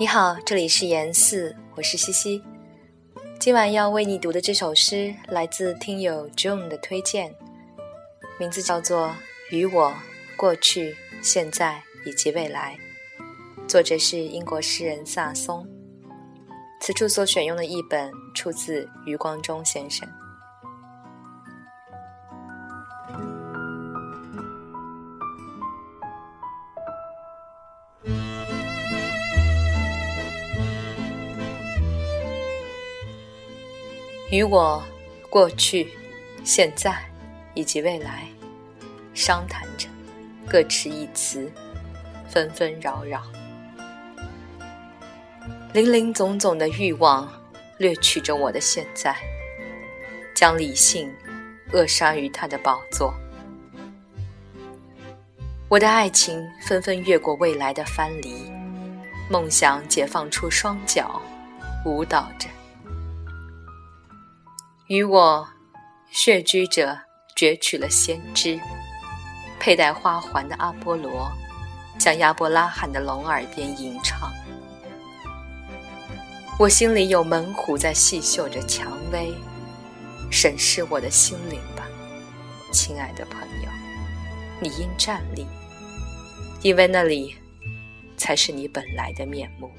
你好，这里是言四，我是西西。今晚要为你读的这首诗来自听友 June 的推荐，名字叫做《与我过去、现在以及未来》，作者是英国诗人萨松。此处所选用的译本出自余光中先生。与我过去、现在以及未来商谈着，各持一词，纷纷扰扰，林林总总的欲望掠取着我的现在，将理性扼杀于他的宝座。我的爱情纷纷越过未来的藩篱，梦想解放出双脚，舞蹈着。与我血居者攫取了先知，佩戴花环的阿波罗，向亚伯拉罕的龙耳边吟唱。我心里有猛虎在细嗅着蔷薇，审视我的心灵吧，亲爱的朋友，你应站立，因为那里才是你本来的面目。